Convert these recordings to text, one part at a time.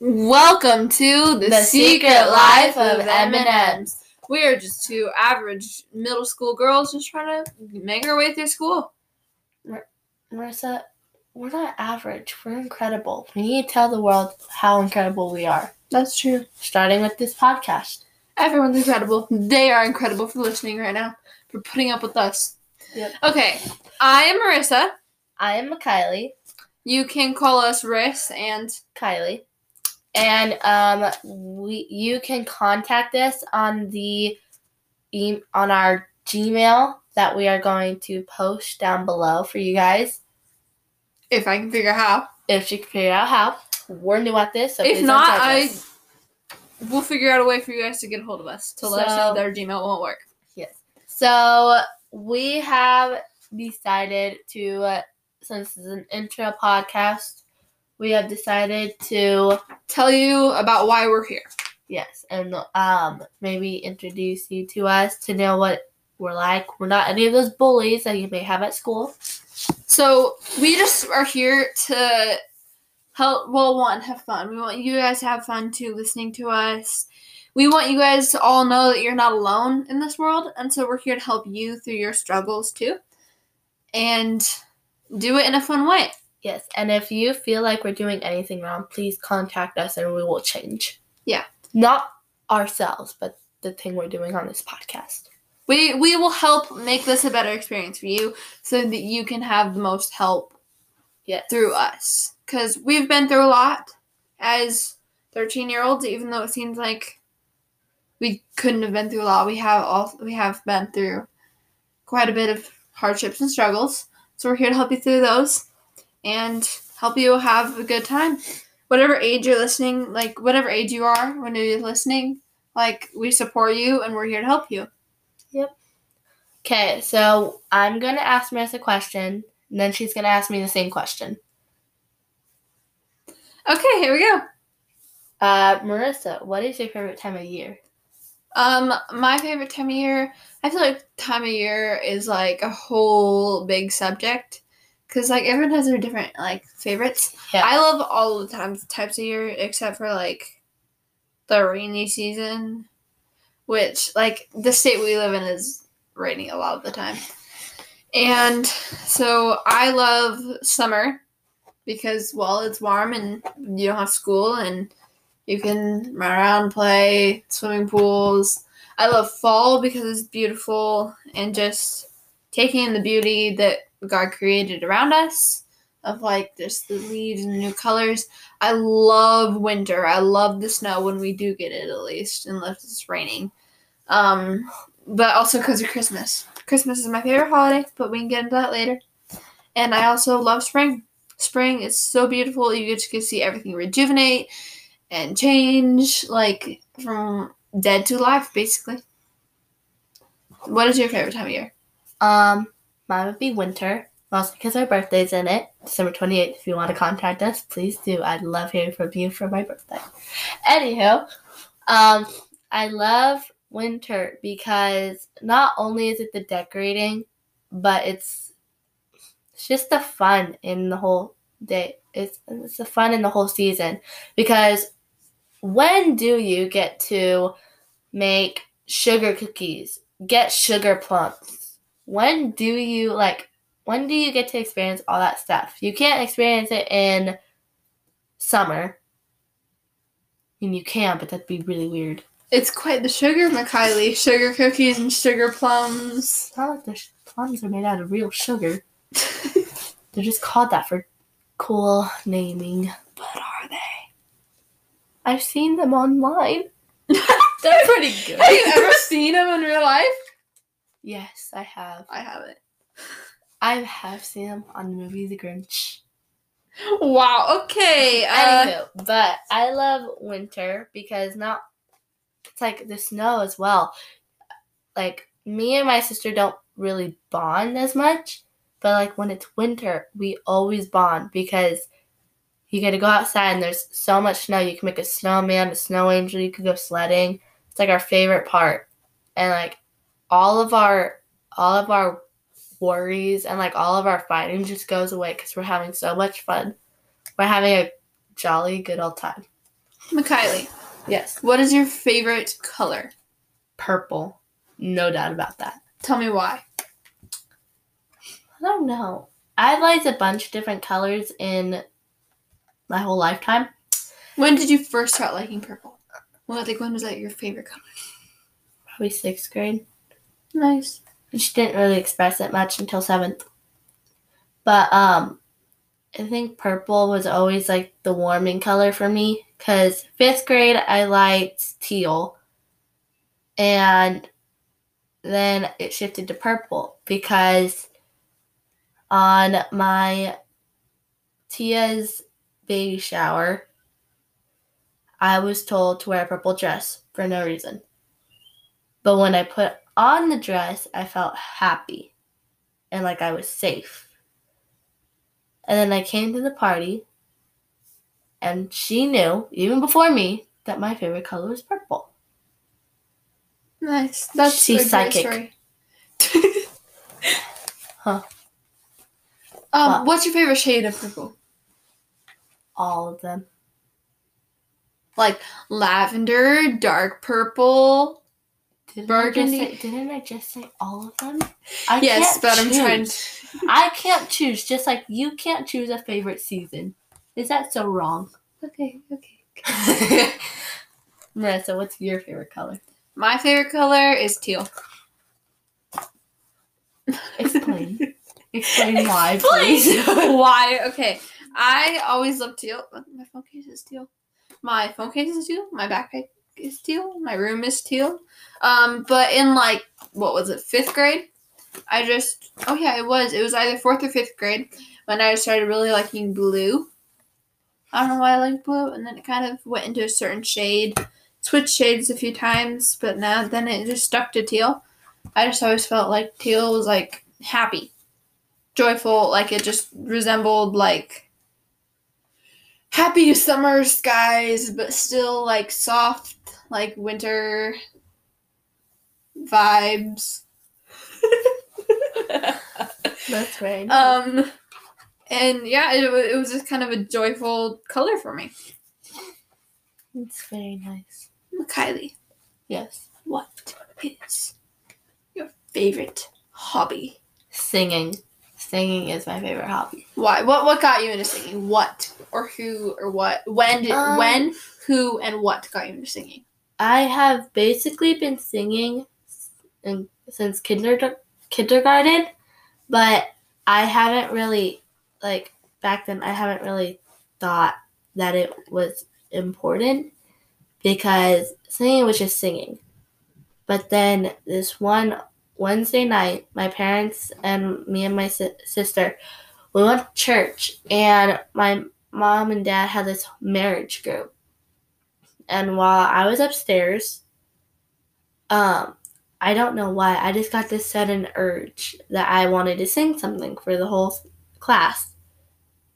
Welcome to the, The secret, Secret life of M&M's. We are just two average middle school girls just trying to make our way through school. Marissa, we're not average. We're incredible. We need to tell the world how incredible we are. That's true. Starting with this podcast. Everyone's incredible. They are incredible for listening right now, for putting up with us. Yep. Okay, I am Marissa. I am Kylie. You can call us Riss and Kylie. And um we you can contact us on the e- on our Gmail that we are going to post down below for you guys. if I can figure out how. If you can figure out how. We're new at this, so if not, I we'll figure out a way for you guys to get a hold of us to let us know So- that our Gmail won't work. Yes. So we have decided to, uh, since this is an intro podcast, we have decided to Tell you about why we're here. yes, and um maybe introduce you to us to know what we're like. We're not any of those bullies that you may have at school. So we just are here to help. Well, one, have fun. We want you guys to have fun too, listening to us. We want you guys to all know that you're not alone in this world, and so we're here to help you through your struggles too, and do it in a fun way. Yes, and if you feel like we're doing anything wrong, please contact us and we will change. Yeah. Not ourselves, but the thing we're doing on this podcast. We we will help make this a better experience for you, so that you can have the most help Yes. through us because we've been through a lot as 13 year olds even though it seems like we couldn't have been through a lot we have all we have been through quite a bit of hardships and struggles so we're here to help you through those and help you have a good time whatever age you're listening like whatever age you are when you're listening like we support you and we're here to help you Yep. Okay, so I'm gonna ask Marissa a question, and then she's gonna ask me the same question. okay here we go Uh, Marissa, what is your favorite time of year? Um, my favorite time of year, I feel like time of year is like a whole big subject because like everyone has their different like favorites. Yeah. I love all the times types of year except for like the rainy season, which like the state we live in is raining a lot of the time. And so I love summer because well it's warm and you don't have school and you can run around, play, swimming pools. I love fall because it's beautiful and just taking in the beauty that God created around us of like just the leaves and the new colors. I love winter. I love the snow when we do get it at least, unless it's raining. Um, but also because of Christmas. Christmas is my favorite holiday, but we can get into that later. And I also love spring. Spring is so beautiful. You get to see everything rejuvenate and change, like from dead to life, basically. What is your favorite time of year? Um, mine would be winter, mostly because our birthday's in it, December 28th. If you want to contact us, please do. I'd love hearing from you for my birthday. Anywho, um, I love winter because not only is it the decorating, but it's it's just the fun in the whole day. It's it's the fun in the whole season because when do you get to make sugar cookies, get sugar plums? When do you like when do you get to experience all that stuff? You can't experience it in summer. I mean, you can, but that'd be really weird. It's quite the sugar, McKiley. Sugar cookies and sugar plums. It's not like the sh- plums are made out of real sugar. They're just called that for cool naming. But are they? I've seen them online. They're pretty good. Have you ever seen them in real life? Yes, I have. I haven't. I have seen them on the movie The Grinch. Wow. Okay. Uh, Anywho, but I love winter because not it's like the snow as well. Like me and my sister don't really bond as much, but like when it's winter, we always bond because you get to go outside and there's so much snow. You can make a snowman, a snow angel. You can go sledding. It's like our favorite part, and like all of our all of our worries and like all of our fighting just goes away because we're having so much fun. We're having a jolly good old time. Mikaylee, Yes. what is your favorite color? Purple. No doubt about that. Tell me why. I don't know. I've liked a bunch of different colors in my whole lifetime. When did you first start liking purple? Well, like when was that your favorite color? Probably sixth grade. Nice. I just didn't really express it much until seventh. But um, I think purple was always like the warming color for me because fifth grade I liked teal, and then it shifted to purple because on my Tia's baby shower, I was told to wear a purple dress for no reason. But when I put on the dress, I felt happy and like I was safe. And then I came to the party, and she knew, even before me, that my favorite color was purple. Nice. That's She's a great psychic. story. Huh. Um, What? what's your favorite shade of purple? All of them. Like lavender, dark purple. Didn't I, Burgundy. say, didn't I just say all of them? I yes, can't but I'm trying. choose. To... I can't choose, just like you can't choose a favorite season. Is that so wrong? Okay, okay. Marissa, what's your favorite color? My favorite color is teal. Explain. Explain why, please. Why? Okay. I always love teal. My phone case is teal. My phone case is teal. My backpack is teal. My room is teal. Um, but in like what was it, fifth grade? I just oh yeah, it was. It was either fourth or fifth grade when I started really liking blue. I don't know why I like blue, and then it kind of went into a certain shade. Switched shades a few times, but now then it just stuck to teal. I just always felt like teal was like happy, joyful, like it just resembled like happy summer skies, but still like soft, like winter vibes. That's nice. um, and yeah, it, it was just kind of a joyful color for me. it's very nice. Kylie, Yes. what is your favorite hobby? Singing. Singing is my favorite hobby. Why? What? What got you into singing? What or who or what? When did? Um, when? Who and what got you into singing? I have basically been singing in, since kinder, kindergarten, but I haven't really, like, back then, I haven't really thought that it was important because singing was just singing. But then this one Wednesday night, my parents and me and my si- sister, we went to church, and my mom and dad had this marriage group. And while I was upstairs, um, I don't know why, I just got this sudden urge that I wanted to sing something for the whole class.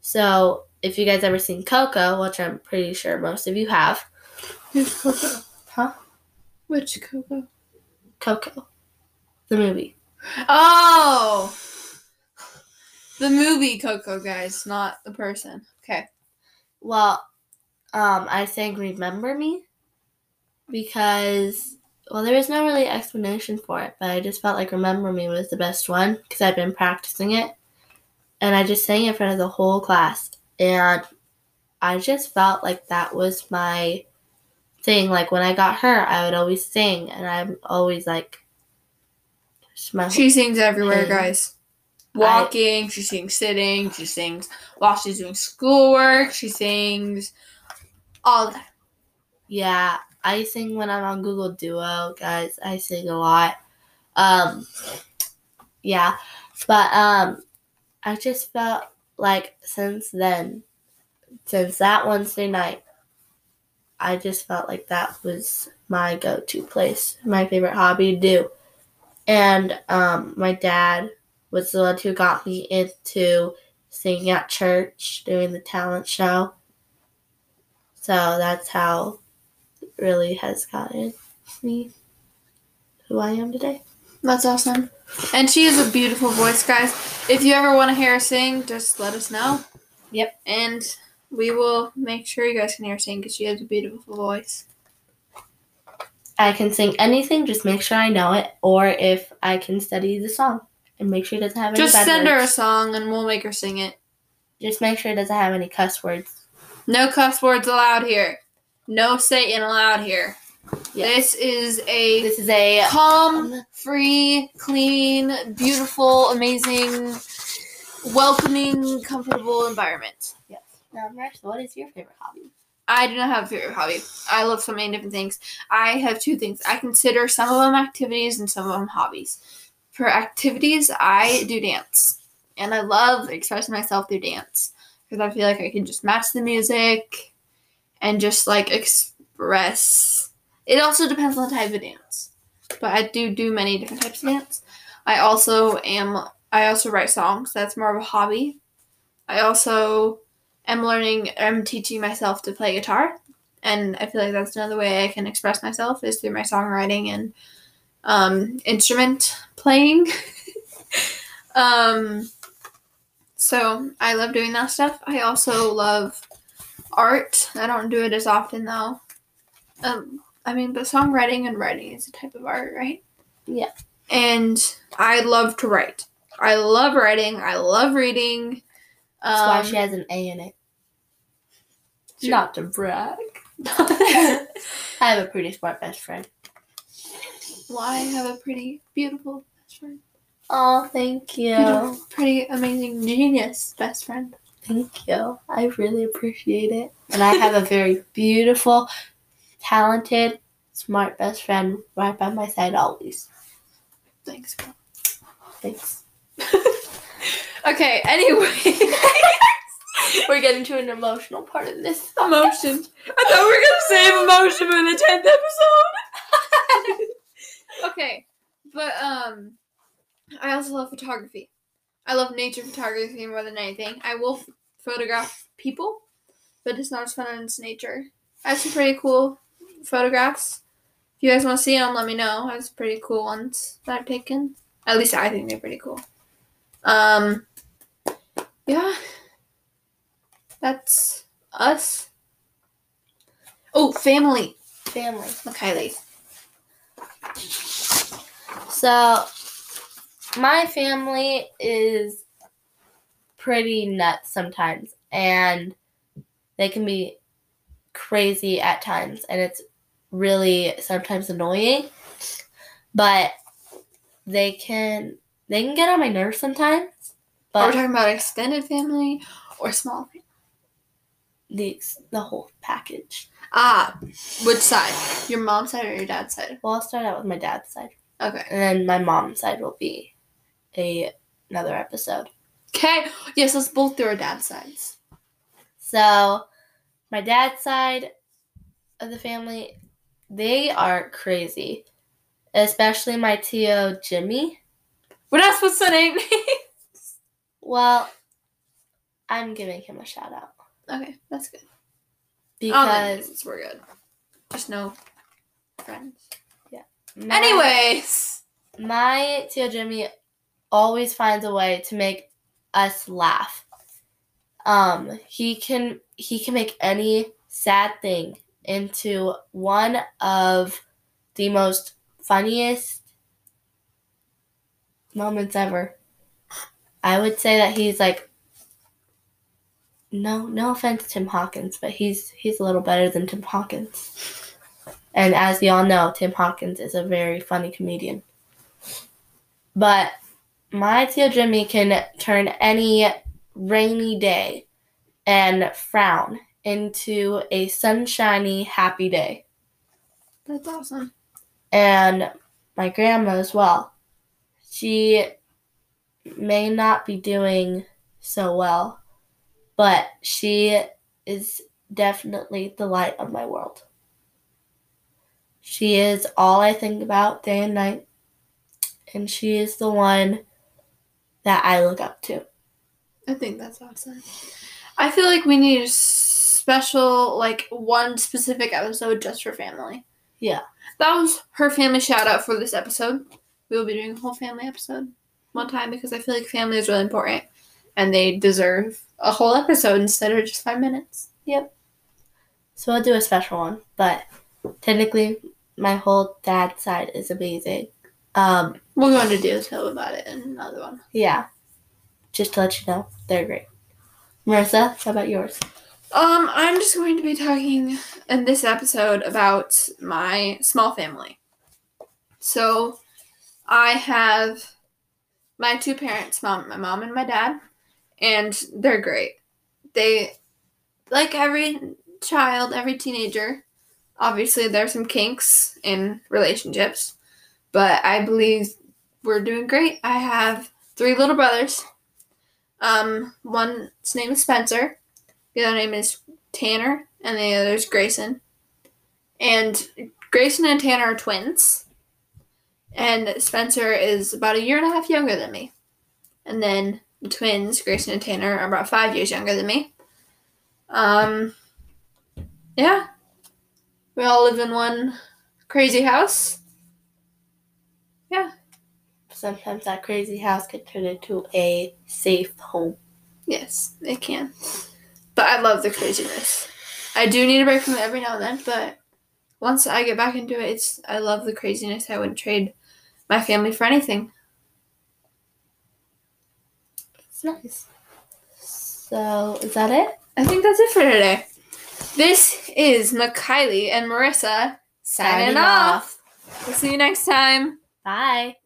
So, if you guys ever seen Coco, which I'm pretty sure most of you have, Who's Coco? Huh? Which Coco? Coco, the movie. Oh, the movie Coco, guys, not the person. Okay. Well, um, I sang "Remember Me" because well, there was no really explanation for it, but I just felt like "Remember Me" was the best one because I'd been practicing it, and I just sang in front of the whole class, and I just felt like that was my thing. Like when I got her, I would always sing, and I'm always like, She sings everywhere, Hey. guys. Walking, she sings sitting, she sings while she's doing schoolwork, she sings all. Yeah, I sing when I'm on Google Duo, guys. I sing a lot. Um yeah, but um I just felt like since then since that Wednesday night I just felt like that was my go-to place, my favorite hobby to do. And um my dad was the one who got me into singing at church, doing the talent show. So that's how it really has gotten me who I am today. That's awesome. And she has a beautiful voice, guys. If you ever want to hear her sing, just let us know. Yep. And we will make sure you guys can hear her sing because she has a beautiful voice. I can sing anything, just make sure I know it, or if I can study the song and make sure it doesn't have any Just send her a song and we'll make her sing it. Just make sure it doesn't have any cuss words. No cuss words allowed here. No Satan allowed here. Yes. This is a This is a calm, free, clean, beautiful, amazing, welcoming, comfortable environment. Yes. Now, what is your favorite hobby? I do not have a favorite hobby. I love so many different things. I have two things. I consider some of them activities and some of them hobbies. For activities, I do dance. And I love expressing myself through dance because I feel like I can just match the music and just like express. It also depends on the type of dance. But I do do many different types of dance. I also am I also write songs. That's more of a hobby. I also am learning I'm teaching myself to play guitar and I feel like that's another way I can express myself is through my songwriting and um, instrument playing. um, so I love doing that stuff. I also love art. I don't do it as often though. Um, I mean, but songwriting and writing is a type of art, right? Yeah. And I love to write. I love writing. I love reading. That's why Um, she has an A in it. Sure. Not to brag. I have a pretty smart best friend. Well, I have a pretty beautiful best friend. Oh, thank you. Pretty amazing genius best friend. Thank you. I really appreciate it. And I have a very beautiful, talented, smart best friend right by my side always. Thanks. Thanks. Okay, anyway. We're getting to an emotional part of this. emotion. I thought we were gonna save emotion for the tenth episode. okay, but um, I also love photography. I love nature photography more than anything. I will photograph people, but it's not as fun as nature. I have some pretty cool photographs. If you guys want to see them, let me know. I have some pretty cool ones that I've taken. At least I think they're pretty cool. Um, yeah, that's us. Oh, family. Family. Look, Kylie. So, my family is pretty nuts sometimes, and they can be crazy at times, and it's really sometimes annoying. But they can they can get on my nerves sometimes. We But talking about extended family or small family? the the whole package. Ah, which side? Your mom's side or your dad's side? Well, I'll start out with my dad's side, Okay. and then my mom's side will be a another episode. Okay. Yes, let's both do our dad's sides. So, my dad's side of the family, they are crazy. Especially my Tio Jimmy. We're not supposed to name Well, I'm giving him a shout out Okay, that's good. because we're good. Just no friends. my, Anyways. my Tio Jimmy always finds a way to make us laugh. Um, he can he can make any sad thing into one of the most funniest moments ever. I would say that he's like no no offense Tim Hawkins, but he's he's a little better than Tim Hawkins. And as y'all know, Tim Hawkins is a very funny comedian. But my Tio Jimmy can turn any rainy day and frown into a sunshiny, happy day. That's awesome. And my grandma as well. She may not be doing so well, but she is definitely the light of my world. She is all I think about day and night, and she is the one that I look up to. I think that's awesome. I feel like we need a special, like one specific episode just for family. Yeah. That was her family shout out for this episode. We will be doing a whole family episode one time because I feel like family is really important. and they deserve a whole episode instead of just five minutes. Yep. So I'll do a special one, but technically, my whole dad side is amazing. Um, We're going to do so about it in another one. yeah, just to let you know, they're great. Marissa, how about yours? Um, I'm just going to be talking in this episode about my small family. So, I have my two parents, mom, my mom and my dad, and they're great. They, like every child, every teenager, obviously there's some kinks in relationships, but I believe we're doing great. I have three little brothers. Um, one's name is Spencer. The other name is Tanner, and the other is Grayson. And Grayson and Tanner are twins. And Spencer is about a year and a half younger than me. And then the twins, Grayson and Tanner, are about five years younger than me. Um, yeah. We all live in one crazy house. Sometimes that crazy house could turn into a safe home. Yes, it can. But I love the craziness. I do need a break from it every now and then, but once I get back into it, it's I love the craziness. I wouldn't trade my family for anything. It's nice. So, is that it? I think that's it for today. This is McKiley and Marissa signing, Signing off. We'll see you next time. Bye.